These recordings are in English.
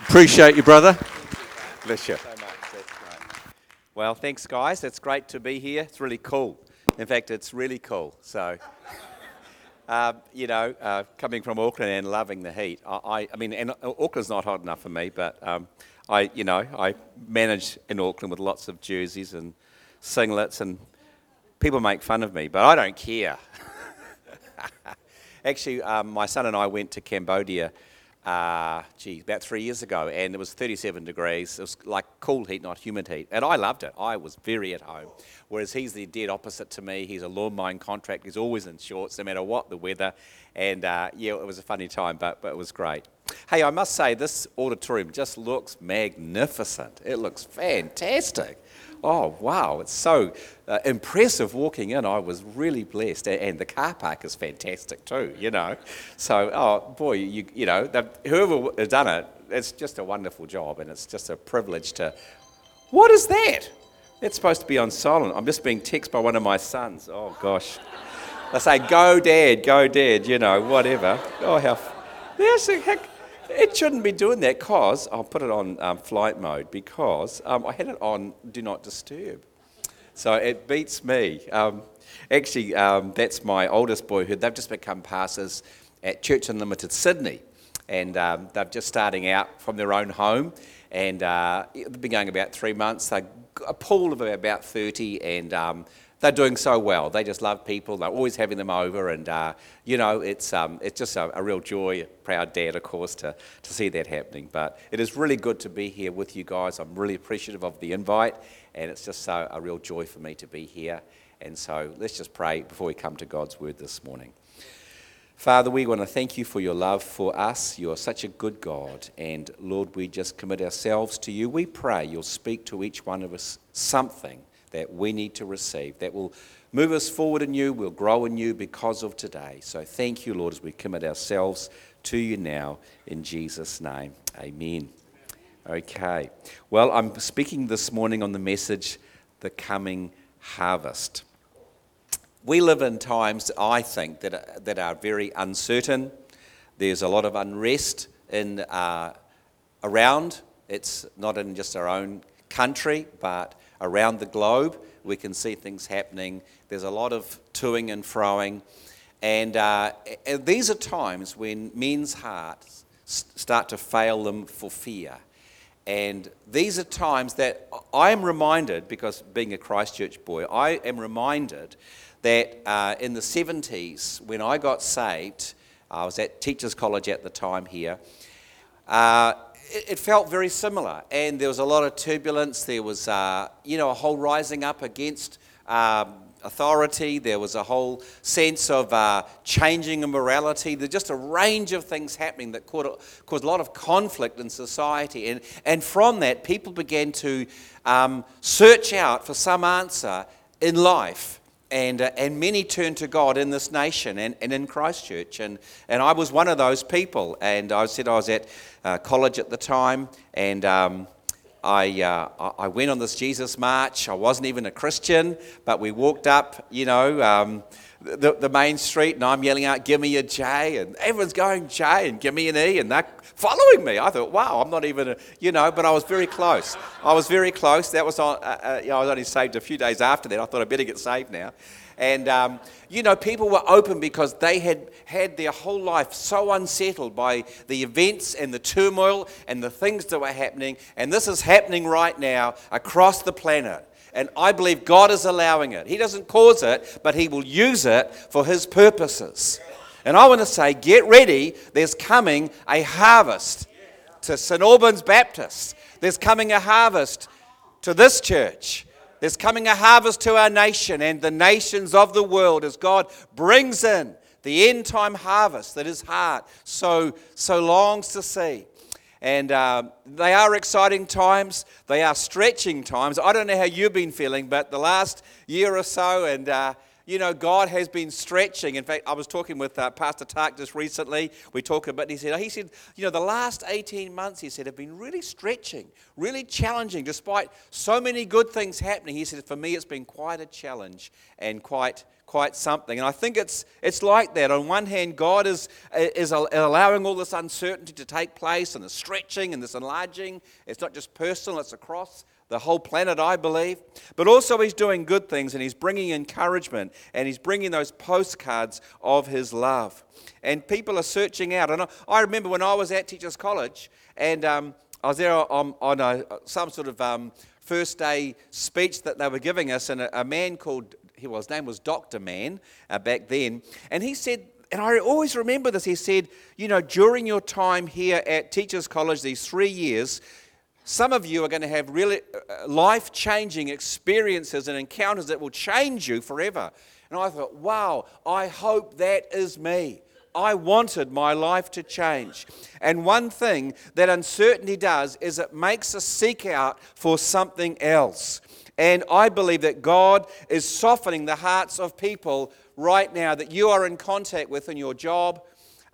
Appreciate you, brother. Bless you. Well, thanks, guys. It's great to be here. It's really cool. In fact, it's really cool. So, um, you know, uh, coming from Auckland and loving the heat, I, I, I mean, and Auckland's not hot enough for me, but um, I, you know, I manage in Auckland with lots of jerseys and singlets, and people make fun of me, but I don't care. Actually, um, my son and I went to Cambodia uh, gee, about three years ago, and it was 37 degrees. It was like cool heat, not humid heat, and I loved it. I was very at home. Whereas he's the dead opposite to me. He's a lawn mowing contract. He's always in shorts, no matter what the weather. And uh, yeah, it was a funny time, but, but it was great. Hey, I must say, this auditorium just looks magnificent. It looks fantastic oh, wow, it's so uh, impressive walking in. I was really blessed. And the car park is fantastic too, you know. So, oh, boy, you, you know, whoever has done it, it's just a wonderful job. And it's just a privilege to. What is that? It's supposed to be on silent. I'm just being texted by one of my sons. Oh, gosh. They say, go, dad, go, dad, you know, whatever. Oh, how. There's a heck. It shouldn't be doing that because I'll put it on um, flight mode because um, I had it on do not disturb. So it beats me. Um, actually, um, that's my oldest boyhood. They've just become pastors at Church Unlimited Sydney. And um, they're just starting out from their own home. And uh, they've been going about three months. They're a pool of about 30. And um, they're doing so well. They just love people. They're always having them over, and uh, you know, it's um, it's just a, a, real joy. Proud dad, of course, to to see that happening. But it is really good to be here with you guys. I'm really appreciative of the invite, and it's just so, a real joy for me to be here. And so let's just pray before we come to God's word this morning. Father, we want to thank you for your love for us. You are such a good God. And Lord, we just commit ourselves to you. We pray you'll speak to each one of us something that we need to receive, that will move us forward in you, we'll grow in you because of today. So thank you, Lord, as we commit ourselves to you now in Jesus' name. Amen. Okay. Well, I'm speaking this morning on the message, The Coming Harvest. We live in times, I think, that that are very uncertain. There's a lot of unrest in, uh, around. It's not in just our own country, but around the globe. We can see things happening. There's a lot of toing and froing. And, uh, and these are times when men's hearts start to fail them for fear. And these are times that I am reminded, because being a Christchurch boy, I am reminded that uh, in the 70s, when I got saved, I was at Teachers College at the time here. Uh, it, it, felt very similar, and there was a lot of turbulence. There was, uh, you know, a whole rising up against um, authority. There was a whole sense of uh, changing of morality. There's just a range of things happening that caused, caused a lot of conflict in society. And, and from that, people began to um, search out for some answer in life. And, uh, and many turned to God in this nation and, and in Christchurch. And, and I was one of those people. And I said I was at uh, college at the time. And um, I, uh, I went on this Jesus March. I wasn't even a Christian, but we walked up, you know, um, the, the main street, and I'm yelling out, Give me a J. And everyone's going J and give me an E. And they're following me. I thought, Wow, I'm not even, a, you know, but I was very close. I was very close. That was, on, uh, uh, you know, I was only saved a few days after that. I thought I better get saved now. And, um, you know, people were open because they had had their whole life so unsettled by the events and the turmoil and the things that were happening. And this is happening right now across the planet. And I believe God is allowing it. He doesn't cause it, but He will use it for His purposes. And I want to say, get ready. There's coming a harvest to St. Albans Baptist. There's coming a harvest to this church. There's coming a harvest to our nation and the nations of the world as God brings in the end time harvest that his heart so, so longs to see. And uh, they are exciting times. They are stretching times. I don't know how you've been feeling, but the last year or so, and uh, you know, God has been stretching. In fact, I was talking with uh, Pastor Tark just recently. We talked about, he said, he said, you know, the last 18 months, he said, have been really stretching, really challenging, despite so many good things happening. He said, for me, it's been quite a challenge and quite quite something. And I think it's, it's like that. On one hand, God is, is allowing all this uncertainty to take place and the stretching and this enlarging. It's not just personal, it's across the whole planet, I believe. But also, he's doing good things and he's bringing encouragement and he's bringing those postcards of his love. And people are searching out. And I, remember when I was at Teachers College and um, I was there on, on a, some sort of um, first day speech that they were giving us, and a, a man called, well, his name was Dr. Man uh, back then, and he said, and I always remember this. He said, You know, during your time here at Teachers College, these three years, some of you are going to have really uh, life changing experiences and encounters that will change you forever. And I thought, wow, I hope that is me. I wanted my life to change. And one thing that uncertainty does is it makes us seek out for something else. And I believe that God is softening the hearts of people right now that you are in contact with in your job,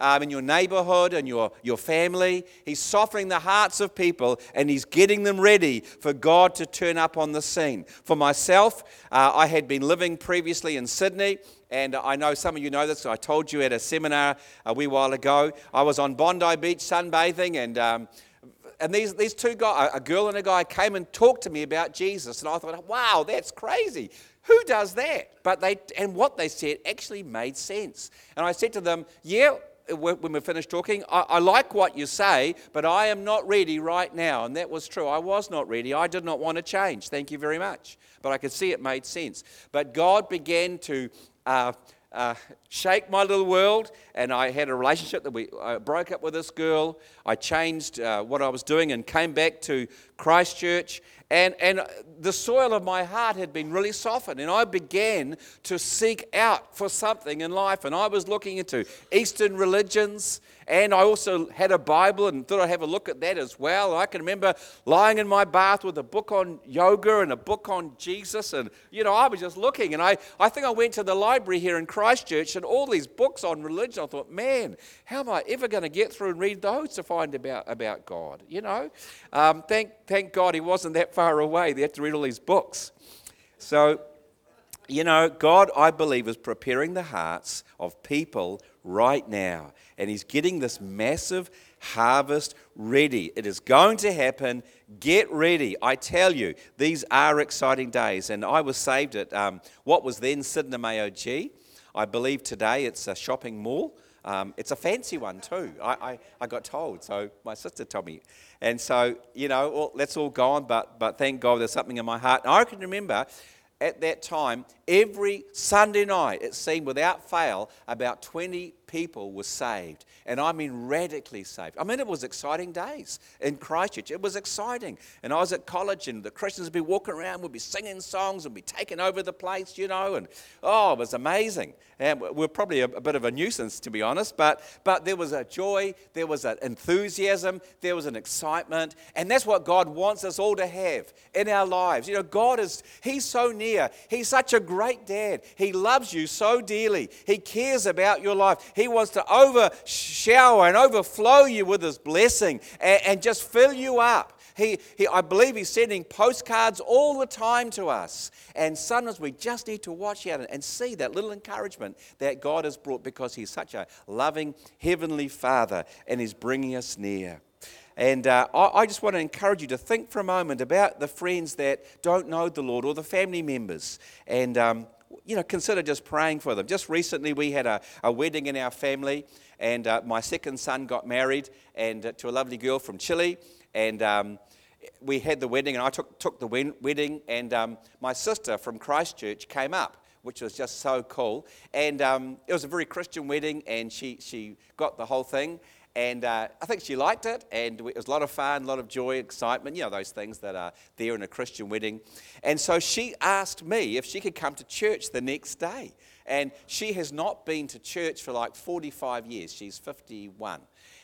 um, in your neighborhood and your, your family. He's softening the hearts of people and he's getting them ready for God to turn up on the scene. For myself, uh, I had been living previously in Sydney. And I know some of you know this. I told you at a seminar a wee while ago. I was on Bondi Beach sunbathing, and um, and these, these two guys, a girl and a guy, came and talked to me about Jesus. And I thought, wow, that's crazy. Who does that? But they, and what they said actually made sense. And I said to them, yeah, when we're finished talking, I, I, like what you say, but I am not ready right now. And that was true. I was not ready. I did not want to change. Thank you very much. But I could see it made sense. But God began to uh, uh, shake my little world, and I had a relationship that we I broke up with this girl. I changed uh, what I was doing and came back to Christchurch, and, and the soil of my heart had been really softened, and I began to seek out for something in life. And I was looking into Eastern religions and I also had a Bible and thought I'd have a look at that as well. I can remember lying in my bath with a book on yoga and a book on Jesus. And, you know, I was just looking. And I, I think I went to the library here in Christchurch and all these books on religion. I thought, man, how am I ever going to get through and read those to find about, about God? You know, um, thank, thank God he wasn't that far away. They had to read all these books. So, you know, God, I believe, is preparing the hearts of people right now. And He's getting this massive harvest ready. It is going to happen. Get ready. I tell you, these are exciting days. And I was saved at um, what was then Sydenham AOG. I believe today it's a shopping mall. Um, it's a fancy one too. I, I, I, got told. So my sister told me. And so, you know, well, that's all gone, but, but thank God there's something in my heart. And I can remember at that time, every Sunday night, it seemed without fail, about 20 people were saved. And I mean radically saved. I mean, it was exciting days in Christchurch. It was exciting. And I was at college, and the Christians would be walking around, would be singing songs, and be taking over the place, you know. And oh, it was amazing. And we're probably a, a bit of a nuisance, to be honest, but, but there was a joy, there was an enthusiasm, there was an excitement. And that's what God wants us all to have in our lives. You know, God is, He's so near. He's such a great dad. He loves you so dearly. He cares about your life. He wants to overshower and overflow you with His blessing and, and just fill you up. He, he, I believe He's sending postcards all the time to us. And sometimes we just need to watch out and see that little encouragement that God has brought because He's such a loving Heavenly Father and He's bringing us near. And uh, I, I, just want to encourage you to think for a moment about the friends that don't know the Lord or the family members. And um, you know, consider just praying for them. Just recently, we had a, a wedding in our family, and uh, my second son got married and uh, to a lovely girl from Chile. And um, we had the wedding, and I took, took the wedding, and um, my sister from Christchurch came up. Which was just so cool. And um, it was a very Christian wedding, and she, she got the whole thing. And uh, I think she liked it, and it was a lot of fun, a lot of joy, excitement, you know, those things that are there in a Christian wedding. And so she asked me if she could come to church the next day. And she has not been to church for like 45 years. She's 51.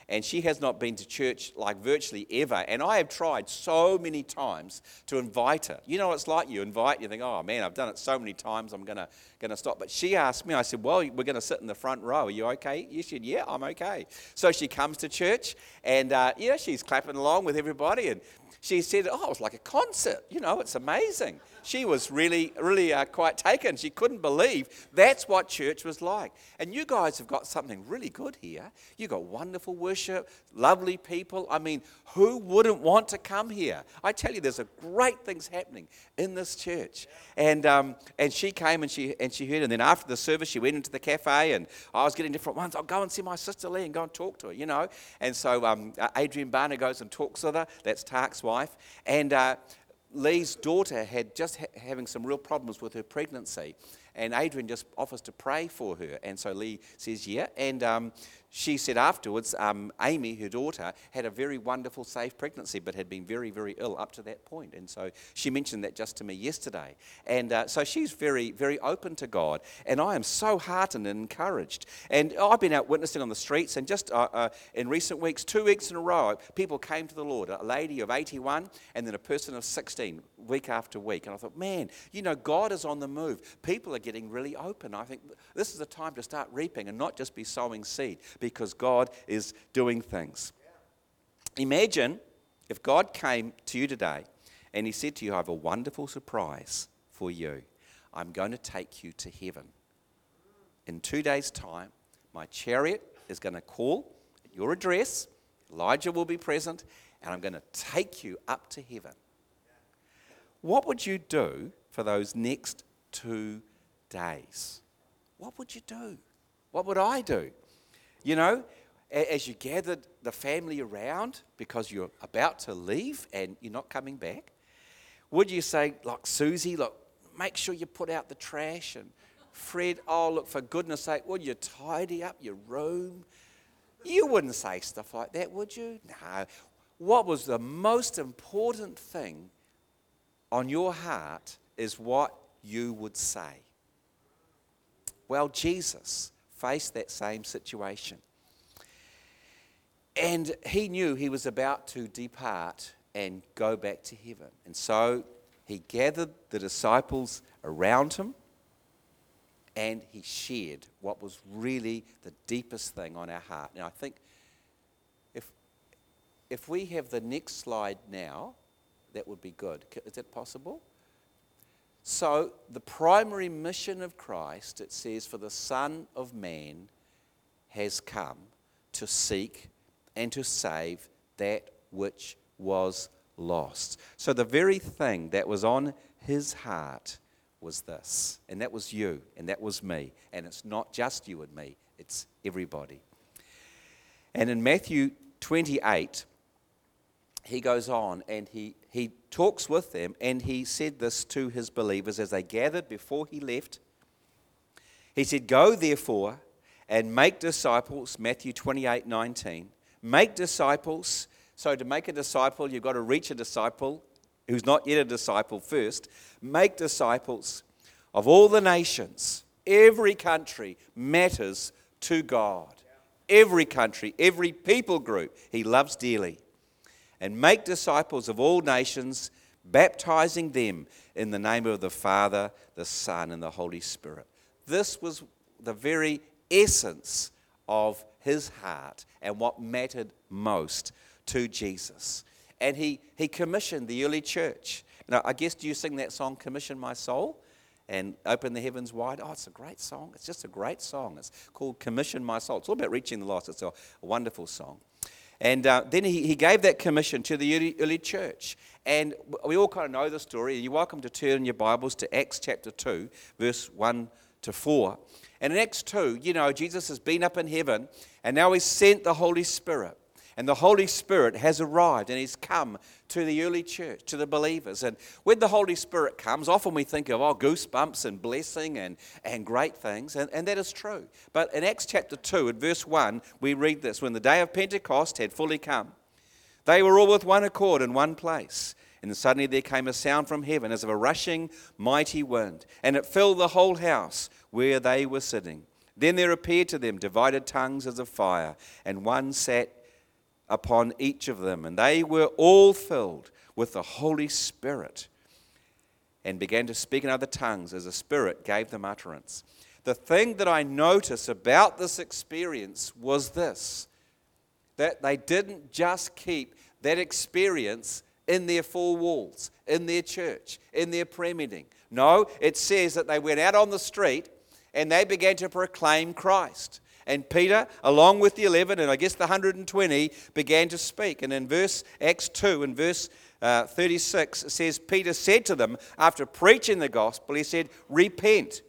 And she has not been to church like virtually ever. And I have tried so many times to invite her. You know what it's like? You invite, you think, oh man, I've done it so many times, I'm going to gonna stop. But she asked me, I said, well, we're going to sit in the front row. Are you okay? You said, yeah, I'm okay. So she comes to church, and uh, yeah, she's clapping along with everybody. And she said, oh, it was like a concert. You know, it's amazing she was really, really uh, quite taken. She couldn't believe that's what church was like. And you guys have got something really good here. You've got wonderful worship, lovely people. I mean, who wouldn't want to come here? I tell you, there's a great things happening in this church. And, um, and she came and she, and she heard. And then after the service, she went into the cafe and I was getting different ones. I'll go and see my sister Lee and go and talk to her, you know. And so um, Adrian Barner goes and talks with her. That's Tark's wife. And uh, Lee's daughter had just ha- having some real problems with her pregnancy, and Adrian just offers to pray for her. And so Lee says, Yeah. And um, she said afterwards, um, Amy, her daughter, had a very wonderful, safe pregnancy, but had been very, very ill up to that point. And so she mentioned that just to me yesterday. And uh, so she's very, very open to God. And I am so heartened and encouraged. And I've been out witnessing on the streets, and just uh, uh, in recent weeks, two weeks in a row, people came to the Lord. A lady of 81 and then a person of 16, week after week. And I thought, man, you know, God is on the move. People are getting really open. I think this is the time to start reaping and not just be sowing seed because God is doing things. Imagine if God came to you today and He said to you, I have a wonderful surprise for you. I'm going to take you to heaven. In two days' time, my chariot is going to call at your address. Elijah will be present, and I'm going to take you up to heaven. What would you do for those next two days? What would you do? What would I do? You know, as you gathered the family around because you're about to leave and you're not coming back, would you say, like Susie, look, make sure you put out the trash and Fred, oh, look, for goodness sake, would you tidy up your room? You wouldn't say stuff like that, would you? No. What was the most important thing on your heart is what you would say. Well, Jesus faced that same situation. And he knew he was about to depart and go back to heaven. And so he gathered the disciples around him and he shared what was really the deepest thing on our heart. Now, I think if, if we have the next slide now, that would be good. Is that possible? So, the primary mission of Christ, it says, for the Son of Man has come to seek and to save that which was lost. So, the very thing that was on his heart was this, and that was you, and that was me. And it's not just you and me, it's everybody. And in Matthew 28, he goes on and he, he talks with them, and he said this to his believers as they gathered before he left. He said, Go therefore and make disciples, Matthew 28 19. Make disciples. So, to make a disciple, you've got to reach a disciple who's not yet a disciple first. Make disciples of all the nations. Every country matters to God. Every country, every people group, He loves dearly and make disciples of all nations, baptizing them in the name of the Father, the Son, and the Holy Spirit. This was the very essence of his heart and what mattered most to Jesus. And he, he commissioned the early church. Now, I guess, do you sing that song, Commission My Soul? and open the heavens wide. Oh, it's a great song. It's just a great song. It's called Commission My Soul. It's all about reaching the lost. It's a wonderful song. And uh, then he, he gave that commission to the early, early church. And we all kind of know the story. And you're welcome to turn your Bibles to Acts chapter 2, verse 1 to 4. And in Acts 2, you know, Jesus has been up in heaven, and now he's sent the Holy Spirit. And the Holy Spirit has arrived and He's come to the early church, to the believers. And when the Holy Spirit comes, often we think of, oh, goosebumps and blessing and, and great things. And, and that is true. But in Acts chapter 2, at verse 1, we read this When the day of Pentecost had fully come, they were all with one accord in one place. And suddenly there came a sound from heaven as of a rushing mighty wind, and it filled the whole house where they were sitting. Then there appeared to them divided tongues as of fire, and one sat upon each of them, and they were all filled with the Holy Spirit and began to speak in other tongues as the Spirit gave them utterance. The thing that I notice about this experience was this that they didn't just keep that experience in their four walls, in their church, in their prayer meeting. No, it says that they went out on the street and they began to proclaim Christ. And Peter, along with the 11 and I guess the 120, began to speak. And in verse Acts 2, in verse uh, 36, it says, Peter said to them, after preaching the gospel, he said, Repent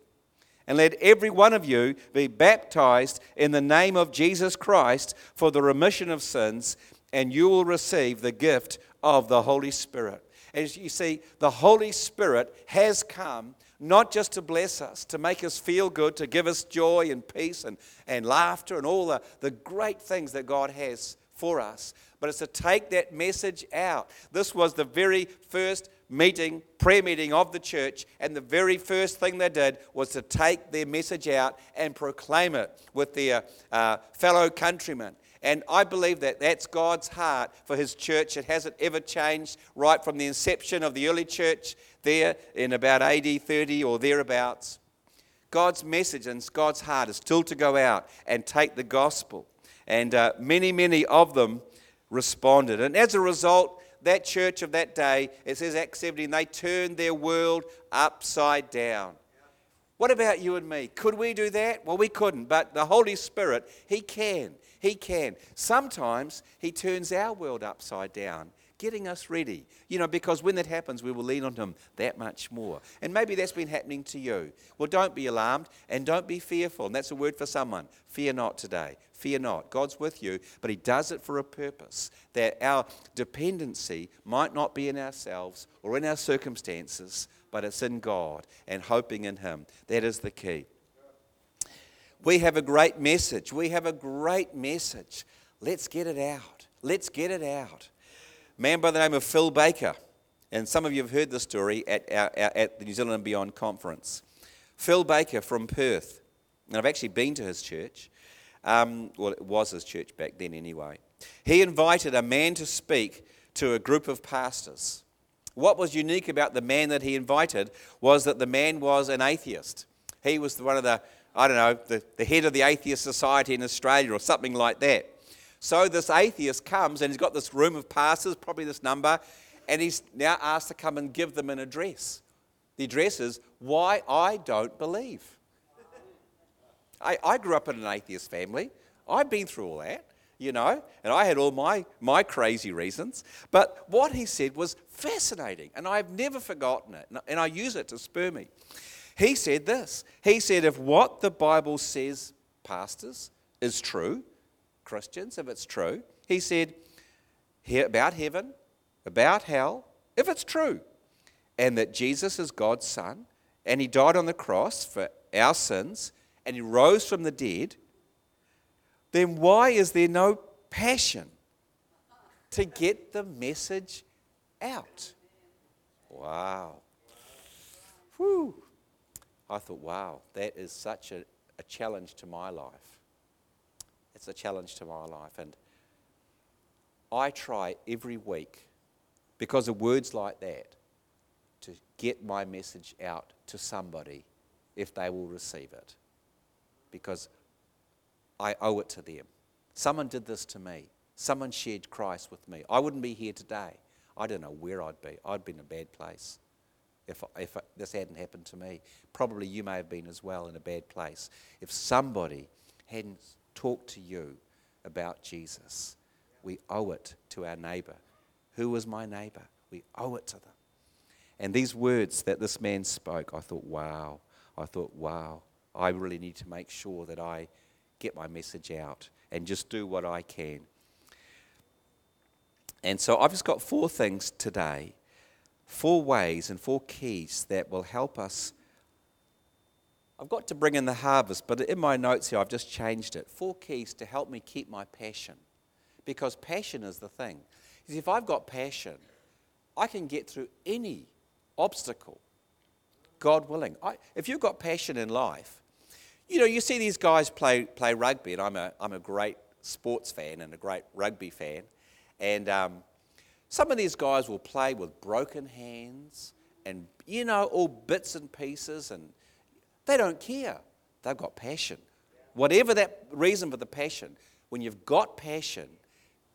and let every one of you be baptized in the name of Jesus Christ for the remission of sins, and you will receive the gift of the Holy Spirit. As you see, the Holy Spirit has come not just to bless us, to make us feel good, to give us joy and peace and, and laughter and all the, the great things that God has for us, but it's to take that message out. This was the very first meeting, prayer meeting of the church, and the very first thing they did was to take their message out and proclaim it with their uh, fellow countrymen. And I believe that that's God's heart for His church. It hasn't ever changed right from the inception of the early church there in about AD 30 or thereabouts. God's message and God's heart is still to go out and take the gospel. And uh, many, many of them responded. And as a result, that church of that day, it says Acts 17, they turned their world upside down. What about you and me? Could we do that? Well, we couldn't, but the Holy Spirit, He can. He can. Sometimes He turns our world upside down, getting us ready. You know, because when that happens, we will lean on Him that much more. And maybe that's been happening to you. Well, don't be alarmed and don't be fearful. And that's a word for someone. Fear not today. Fear not. God's with you, but He does it for a purpose that our dependency might not be in ourselves or in our circumstances, but it's in God and hoping in Him. That is the key. We have a great message. We have a great message. Let's get it out. Let's get it out. A man by the name of Phil Baker, and some of you have heard the story at, our, at the New Zealand and Beyond conference. Phil Baker from Perth, and I've actually been to his church. Um, well, it was his church back then anyway. He invited a man to speak to a group of pastors. What was unique about the man that he invited was that the man was an atheist. He was one of the, I don't know, the, the head of the Atheist Society in Australia or something like that. So this atheist comes and he's got this room of pastors, probably this number, and he's now asked to come and give them an address. The address is Why I Don't Believe. I, I grew up in an atheist family. I've been through all that, you know, and I had all my, my crazy reasons. But what he said was fascinating, and I've never forgotten it, and I use it to spur me. He said this He said, if what the Bible says, pastors, is true, Christians, if it's true, he said, about heaven, about hell, if it's true, and that Jesus is God's Son, and he died on the cross for our sins, and he rose from the dead, then why is there no passion to get the message out? Wow. Whew. I thought, wow, that is such a, a challenge to my life. It's a challenge to my life. And I try every week, because of words like that, to get my message out to somebody if they will receive it because I owe it to them. Someone did this to me. Someone shared Christ with me. I wouldn't be here today. I don't know where I'd be. I'd be in a bad place if, if this hadn't happened to me. Probably you may have been as well in a bad place. If somebody hadn't talked to you about Jesus, we owe it to our neighbor. Who was my neighbor? We owe it to them. And these words that this man spoke, I thought, wow. I thought, wow. I really need to make sure that I get my message out and just do what I can. And so I've just got four things today, four ways and four keys that will help us. I've got to bring in the harvest, but in my notes here, I've just changed it. Four keys to help me keep my passion. Because passion is the thing. If I've got passion, I can get through any obstacle, God willing. I, if you've got passion in life, you know, you see these guys play, play rugby, and I'm a, I'm a great sports fan and a great rugby fan. And um, some of these guys will play with broken hands and, you know, all bits and pieces, and they don't care. They've got passion. Whatever that reason for the passion, when you've got passion,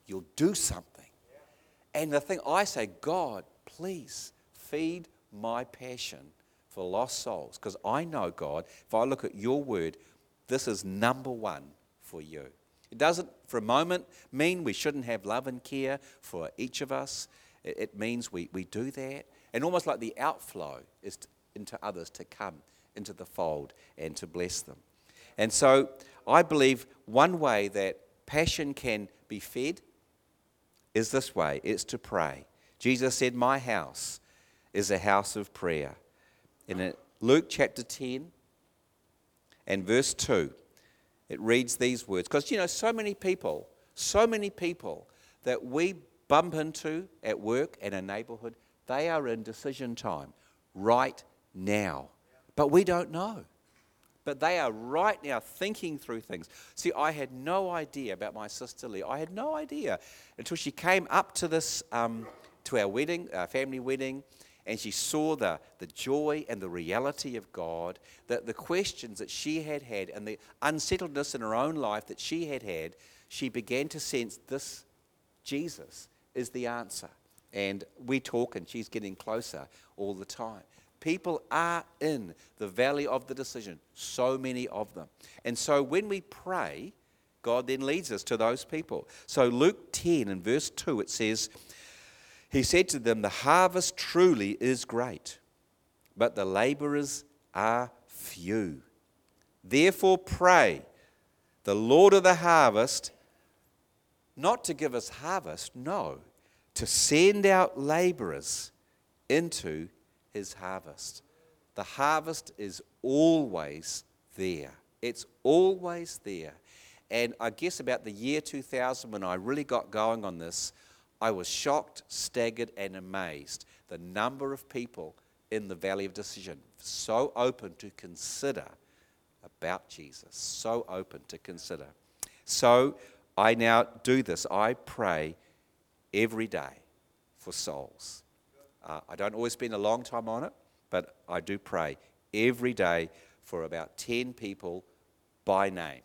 you'll do something. And the thing I say, God, please feed my passion for lost souls. Because I know, God, if I look at your word, this is number one for you. It doesn't, for a moment, mean we shouldn't have love and care for each of us. It, means we, we do that. And almost like the outflow is to, into others to come into the fold and to bless them. And so I believe one way that passion can be fed is this way it's to pray. Jesus said, My house is a house of prayer. In Luke chapter 10 and verse 2, it reads these words. Because, you know, so many people, so many people that we bump into at work and a neighborhood, they are in decision time right now. But we don't know. But they are right now thinking through things. See, I had no idea about my sister Lee. I had no idea until she came up to this, um, to our wedding, our family wedding, and she saw the, the joy and the reality of God, that the questions that she had had and the unsettledness in her own life that she had had, she began to sense this Jesus is the answer. And we talk, and she's getting closer all the time. People are in the valley of the decision, so many of them. And so when we pray, God then leads us to those people. So Luke 10 and verse 2, it says, He said to them, The harvest truly is great, but the laborers are few. Therefore pray the Lord of the harvest not to give us harvest, no, to send out laborers into his harvest. The harvest is always there. It's always there. And I guess about the year 2000, when I really got going on this, I was shocked, staggered, and amazed. The number of people in the Valley of Decision so open to consider about Jesus, so open to consider. So I now do this. I pray every day for souls. Uh, I don't always spend a long time on it, but I do pray every day for about 10 people by name.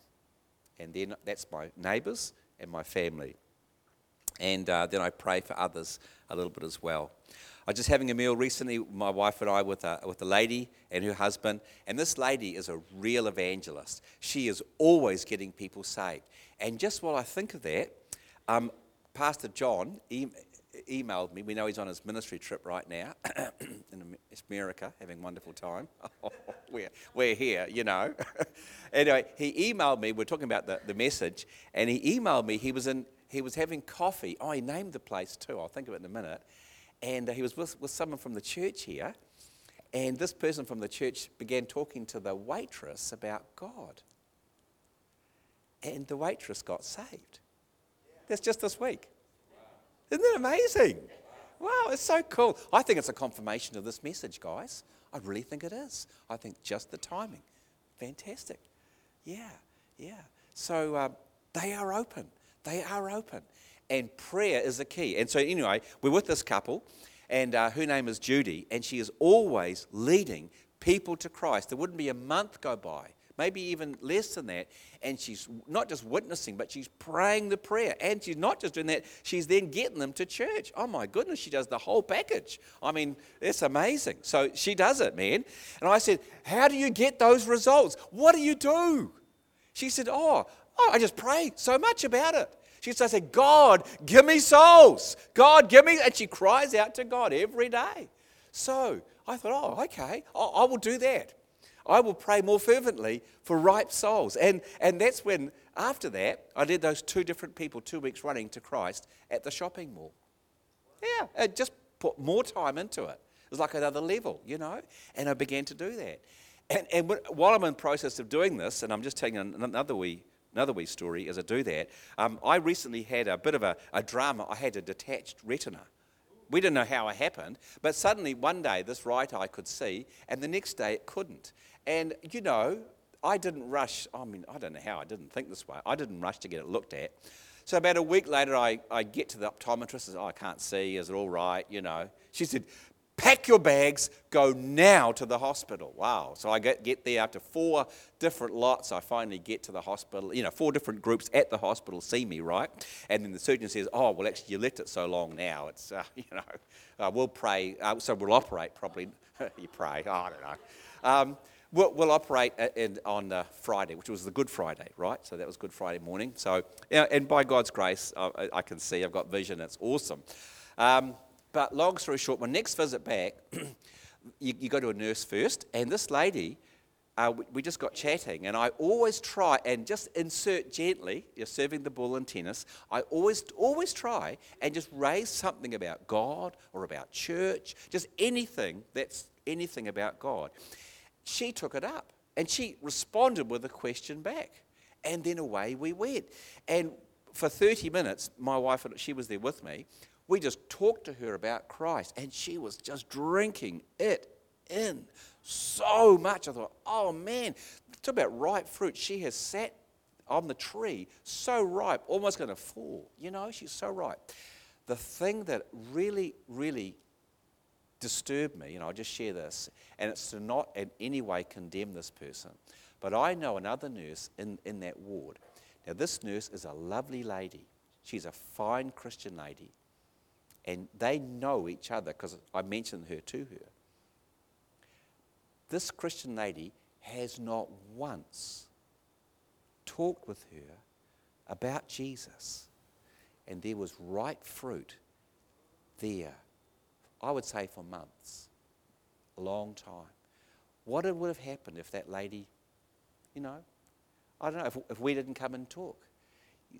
And then that's my neighbours and my family. And uh, then I pray for others a little bit as well. I was just having a meal recently, my wife and I, with a, with a lady and her husband. And this lady is a real evangelist. She is always getting people saved. And just while I think of that, um, Pastor John emailed me. We know he's on his ministry trip right now in America, having a wonderful time. we're, we're here, you know. anyway, he emailed me. We're talking about the, the message, and he emailed me. He was in. He was having coffee. Oh, he named the place too. I'll think of it in a minute. And uh, he was with, with someone from the church here, and this person from the church began talking to the waitress about God. And the waitress got saved. That's just this week. Isn't it amazing? Wow, it's so cool. I think it's a confirmation of this message, guys. I really think it is. I think just the timing. Fantastic. Yeah, yeah. So uh, they are open. They are open. And prayer is the key. And so, anyway, we're with this couple, and uh, her name is Judy, and she is always leading people to Christ. There wouldn't be a month go by maybe even less than that. And she's not just witnessing, but she's praying the prayer. And she's not just doing that, she's then getting them to church. Oh my goodness, she does the whole package. I mean, it's amazing. So she does it, man. And I said, How do you get those results? What do you do? She said, Oh, oh I just pray so much about it. She said, I said, God, give me souls. God, give me. And she cries out to God every day. So I thought, oh, okay, I will do that. I will pray more fervently for ripe souls. And, and that's when, after that, I led those two different people two weeks running to Christ at the shopping mall. Yeah, I just put more time into it. It was like another level, you know? And I began to do that. And, and while I'm in process of doing this, and I'm just telling another wee, another wee story as I do that, um, I recently had a bit of a, a drama. I had a detached retina. We didn't know how it happened, but suddenly one day this right eye could see, and the next day it couldn't. And, you know, I didn't rush. I mean, I don't know how I didn't think this way. I didn't rush to get it looked at. So about a week later, I, I get to the optometrist. I said, oh, I can't see. Is it all right? You know. She said, pack your bags, go now to the hospital. Wow. So I get, get there after four different lots. I finally get to the hospital. You know, four different groups at the hospital see me, right? And then the surgeon says, Oh, well, actually, you left it so long now. It's, uh, you know, uh, we'll pray. Uh, so we'll operate probably. you pray. Oh, I don't know. Um, we'll, we'll, operate in, on uh, Friday, which was the Good Friday, right? So that was Good Friday morning. So, and by God's grace, I, I can see I've got vision. It's awesome. Um, but long story short, my next visit back, you, you, go to a nurse first, and this lady, uh, we, we, just got chatting, and I always try and just insert gently. You're serving the bull in tennis. I always, always try and just raise something about God or about church, just anything that's anything about God. She took it up, and she responded with a question back, and then away we went. And for 30 minutes, my wife, and she was there with me we just talked to her about Christ, and she was just drinking it in so much. I thought, oh man, talk about ripe fruit. She has sat on the tree, so ripe, almost going to fall. You know, she's so ripe. The thing that really, really disturbed me, you know, I'll just share this, and it's to not in any way condemn this person, but I know another nurse in, in that ward. Now, this nurse is a lovely lady. She's a fine Christian lady and they know each other because I mentioned her to her. This Christian lady has not once talked with her about Jesus. And there was ripe fruit there, I would say for months, a long time. What would have happened if that lady, you know, I don't know, if, if we didn't come and talk?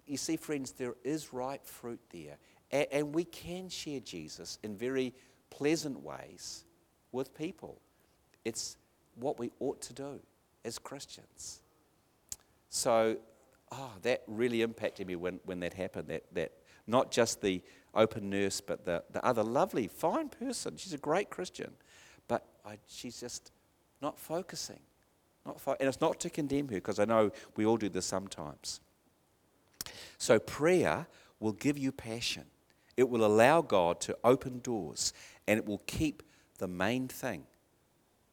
You see, friends, there is ripe fruit there. And, and we can share Jesus in very pleasant ways with people. It's what we ought to do as Christians. So, oh, that really impacted me when, when that happened. That, that not just the open nurse, but the, the other lovely, fine person. She's a great Christian. But I, she's just not focusing. Not fo- and it's not to condemn her, because I know we all do this sometimes. So, prayer will give you passion. It will allow God to open doors and it will keep the main thing.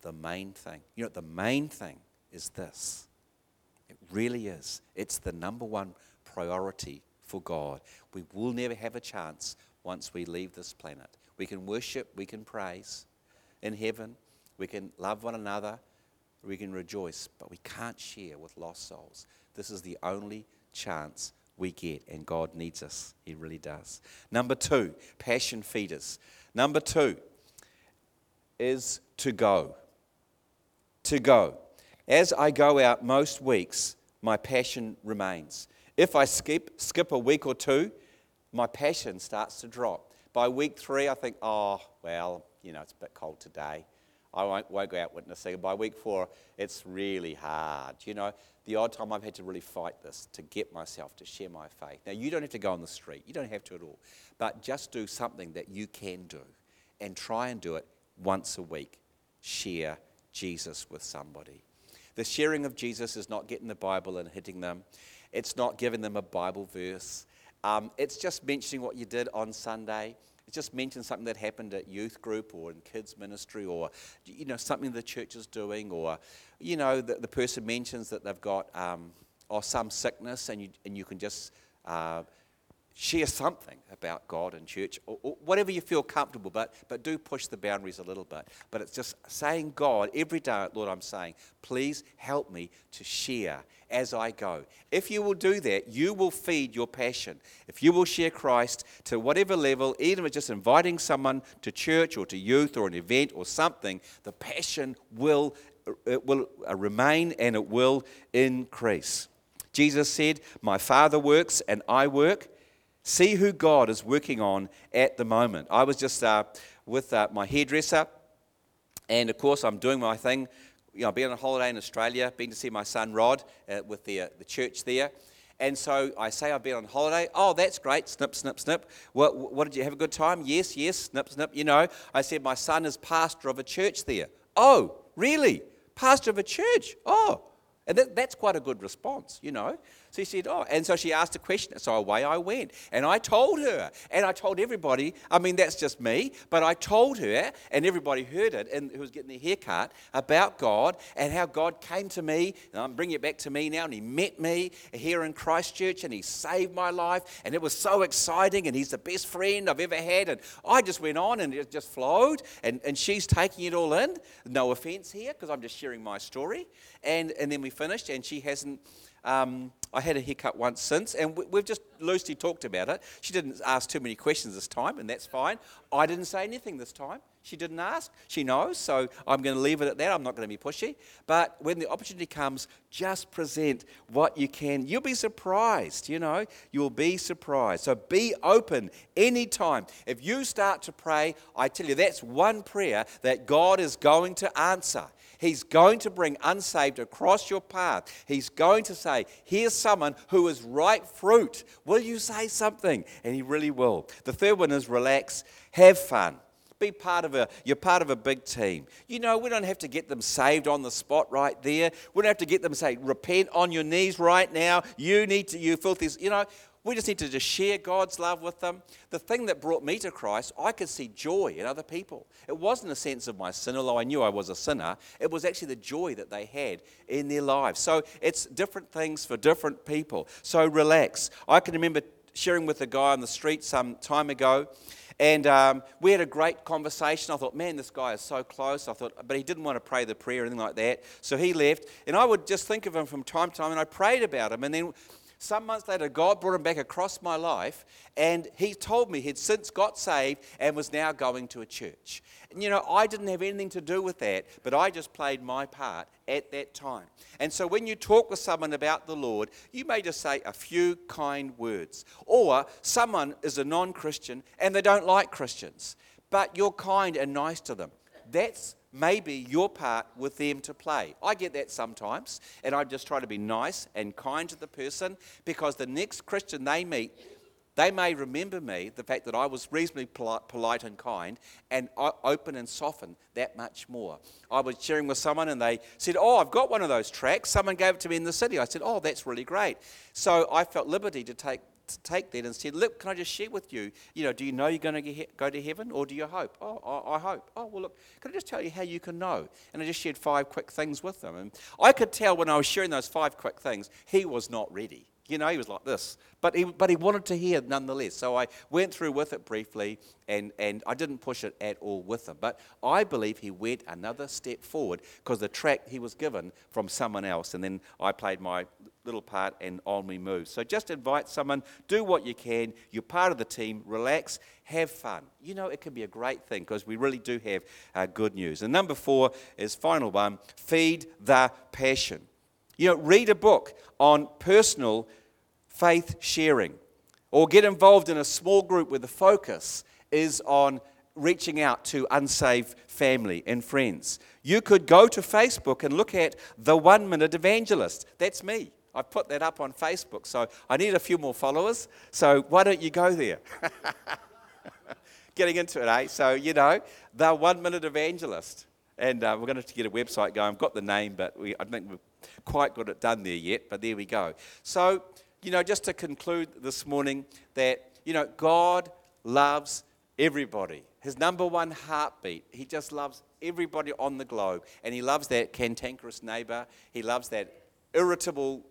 The main thing. You know, the main thing is this. It really is. It's the number one priority for God. We will never have a chance once we leave this planet. We can worship, we can praise in heaven, we can love one another, we can rejoice, but we can't share with lost souls. This is the only chance we get, and God needs us. He really does. Number two, passion feeders. Number two is to go. To go. As I go out most weeks, my passion remains. If I skip, skip a week or two, my passion starts to drop. By week three, I think, oh, well, you know, it's a bit cold today. I won't, won't go out witnessing. By week four, it's really hard. You know, the odd time I've had to really fight this to get myself to share my faith. Now, you don't have to go on the street, you don't have to at all, but just do something that you can do and try and do it once a week. Share Jesus with somebody. The sharing of Jesus is not getting the Bible and hitting them, it's not giving them a Bible verse, um, it's just mentioning what you did on Sunday just mention something that happened at youth group or in kids ministry or you know something the church is doing or you know the, the person mentions that they've got um, or some sickness and you, and you can just uh, share something about God and church, or, or, whatever you feel comfortable, but, but do push the boundaries a little bit. But it's just saying, God, every day, Lord, I'm saying, please help me to share as I go. If you will do that, you will feed your passion. If you will share Christ to whatever level, even if just inviting someone to church or to youth or an event or something, the passion will, it will uh, remain and it will increase. Jesus said, My Father works and I work See who God is working on at the moment. I was just uh, with uh, my hairdresser, and of course, I'm doing my thing. You know, I've been on holiday in Australia, been to see my son Rod uh, with the, uh, the church there. And so I say I've been on holiday. Oh, that's great. Snip, snip, snip. What, what did you have a good time? Yes, yes. Snip, snip. You know, I said my son is pastor of a church there. Oh, really? Pastor of a church? Oh, And that, that's quite a good response, you know. So he said, Oh, and so she asked a question. So away I went. And I told her, and I told everybody, I mean, that's just me, but I told her, and everybody heard it, and who was getting their haircut, about God and how God came to me. And I'm bringing it back to me now, and he met me here in Christchurch, and he saved my life, and it was so exciting, and he's the best friend I've ever had. And I just went on, and it just flowed, and, and she's taking it all in. No offense here, because I'm just sharing my story. And, and then we finished, and she hasn't um, I had a haircut once since, and we've just loosely talked about it. She didn't ask too many questions this time, and that's fine. I didn't say anything this time. She didn't ask. She knows, so I'm going to leave it at that. I'm not going to be pushy. But when the opportunity comes, just present what you can. You'll be surprised, you know. You'll be surprised. So be open anytime. If you start to pray, I tell you, that's one prayer that God is going to answer. He's going to bring unsaved across your path. He's going to say, Here's someone who is ripe fruit. Will you say something? And He really will. The third one is relax, have fun. Be part of a, you're part of a big team. You know, we don't have to get them saved on the spot right there. We don't have to get them say, repent on your knees right now. You need to, you filthy, you know, we just need to just share God's love with them. The thing that brought me to Christ, I could see joy in other people. It wasn't a sense of my sin, although I knew I was a sinner. It was actually the joy that they had in their lives. So it's different things for different people. So relax. I can remember sharing with a guy on the street some time ago. And um, we had a great conversation. I thought, man, this guy is so close. I thought, but he didn't want to pray the prayer or anything like that. So he left. And I would just think of him from time to time, and I prayed about him. And then some months later, God brought him back across my life, and he told me he'd since got saved and was now going to a church. And you know, I didn't have anything to do with that, but I just played my part at that time. And so when you talk with someone about the Lord, you may just say a few kind words. Or someone is a non Christian and they don't like Christians, but you're kind and nice to them. That's maybe your part with them to play. I get that sometimes, and I just try to be nice and kind to the person because the next Christian they meet, they may remember me, the fact that I was reasonably polite and kind, and open and softened that much more. I was sharing with someone and they said, Oh, I've got one of those tracks. Someone gave it to me in the city. I said, Oh, that's really great. So I felt liberty to take to take that and said, Look, can I just share with you? You know, do you know you're going to go to heaven or do you hope? Oh, I, I, hope. Oh, well, look, can I just tell you how you can know? And I just shared five quick things with them. And I could tell when I was sharing those five quick things, he was not ready. You know, he was like this. But he, but he wanted to hear nonetheless. So I went through with it briefly and, and I didn't push it at all with him. But I believe he went another step forward because the track he was given from someone else. And then I played my little part and on we move. So just invite someone, do what you can. You're part of the team, relax, have fun. You know, it can be a great thing because we really do have uh, good news. And number four is final one feed the passion. You know, read a book on personal faith sharing or get involved in a small group where the focus is on reaching out to unsaved family and friends. You could go to Facebook and look at the one minute evangelist. That's me. I've put that up on Facebook, so I need a few more followers. So why don't you go there? Getting into it, eh? So, you know, the one minute evangelist. And uh, we're going to, to get a website going. I've got the name, but we, I think we've quite got it done there yet, but there we go. So, you know, just to conclude this morning, that, you know, God loves everybody. His number one heartbeat, he just loves everybody on the globe. And he loves that cantankerous neighbor, he loves that irritable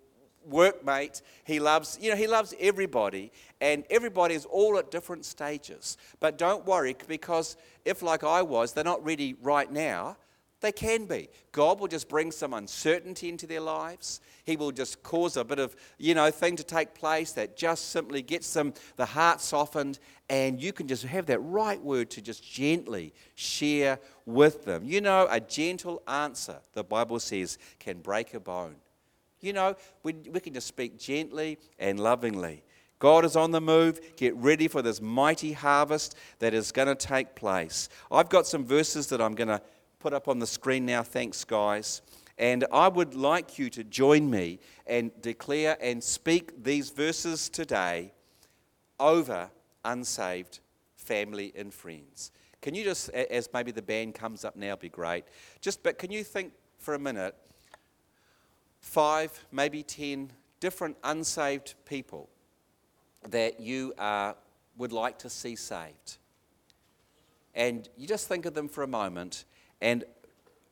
workmate. He loves, you know, he loves everybody, and everybody is all at different stages. But don't worry, because if, like I was, they're not ready right now, they can be. God will just bring some uncertainty into their lives. He will just cause a bit of, you know, thing to take place that just simply gets them the heart softened, and you can just have that right word to just gently share with them. You know, a gentle answer, the Bible says, can break a bone. You know, we, we can just speak gently and lovingly. God is on the move. Get ready for this mighty harvest that is going to take place. I've got some verses that I'm going to put up on the screen now. Thanks, guys. And I would like you to join me and declare and speak these verses today over unsaved family and friends. Can you just, as maybe the band comes up now, be great. Just, but can you think for a minute five, maybe ten different unsaved people that you uh, would like to see saved. And you just think of them for a moment, and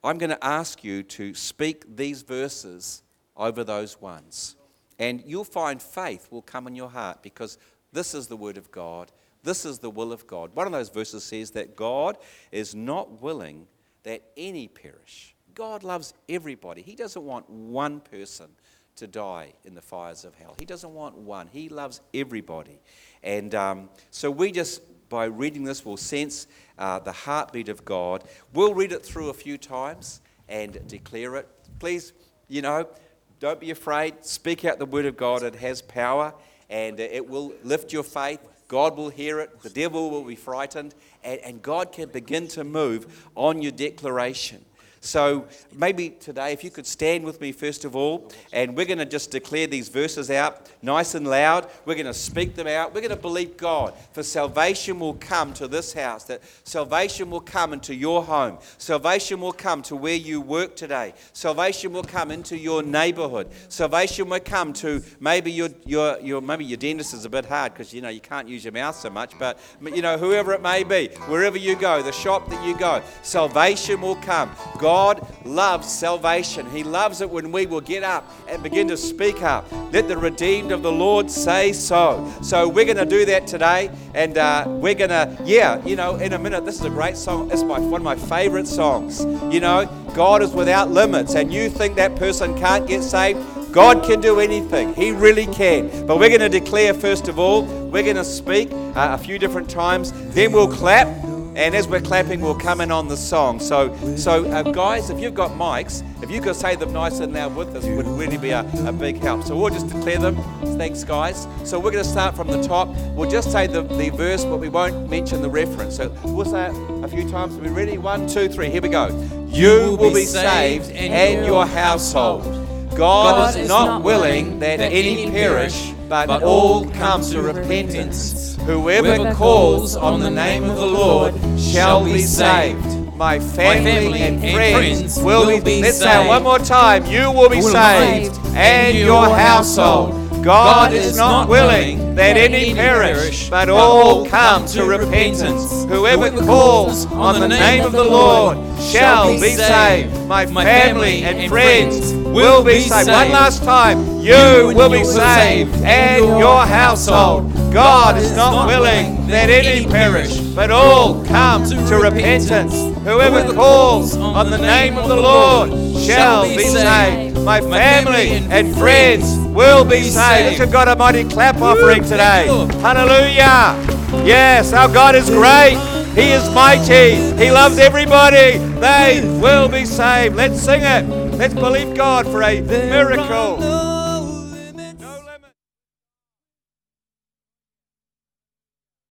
I'm going to ask you to speak these verses over those ones. And you'll find faith will come in your heart because this is the Word of God. This is the will of God. One of those verses says that God is not willing that any perish. God loves everybody. He doesn't want one person to die in the fires of hell. He doesn't want one. He loves everybody. And um, so we just, by reading this, we'll sense uh, the heartbeat of God. We'll read it through a few times and declare it. Please, you know, don't be afraid. Speak out the word of God. It has power and it will lift your faith. God will hear it. The devil will be frightened. And, and God can begin to move on your declaration. So maybe today, if you could stand with me first of all, and we're going to just declare these verses out nice and loud. We're going to speak them out. We're going to believe God for salvation will come to this house, that salvation will come into your home. Salvation will come to where you work today. Salvation will come into your neighborhood. Salvation will come to maybe your, your, your, maybe your dentist is a bit hard because you know you can't use your mouth so much, but you know, whoever it may be, wherever you go, the shop that you go, salvation will come. God God loves salvation. He loves it when we will get up and begin to speak up. Let the redeemed of the Lord say so. So we're going to do that today, and uh, we're going to, yeah, you know, in a minute. This is a great song. It's my one of my favorite songs. You know, God is without limits, and you think that person can't get saved. God can do anything. He really can. But we're going to declare, first of all, we're going to speak uh, a few different times. Then we'll clap. And as we're clapping, we'll come in on the song. So, so uh, guys, if you've got mics, if you could say them nice and loud with us, would really be a, a big help. So we'll just declare them. Thanks, guys. So we're going to start from the top. We'll just say the, the verse, but we won't mention the reference. So we'll say it a few times. Are we ready? One, two, three. Here we go. You will be saved and your household. God is not willing that any perish, but all come to repentance. Whoever calls on the name of the Lord shall be saved. My family, and friends will be. Let's say one more time. You will be saved, and your household. God is not willing that any perish, but all come to repentance. Whoever calls on the name of the Lord shall be saved. My family and friends will be saved. One last time. You will be saved and your household. God is not willing that any perish, but all come to repentance. Whoever calls on the name of the Lord shall be saved. My family and friends will be saved. Let's got a mighty clap offering today. Hallelujah. Yes, our God is great. He is mighty. He loves everybody. They will be saved. Let's sing it. Let's believe God for a miracle.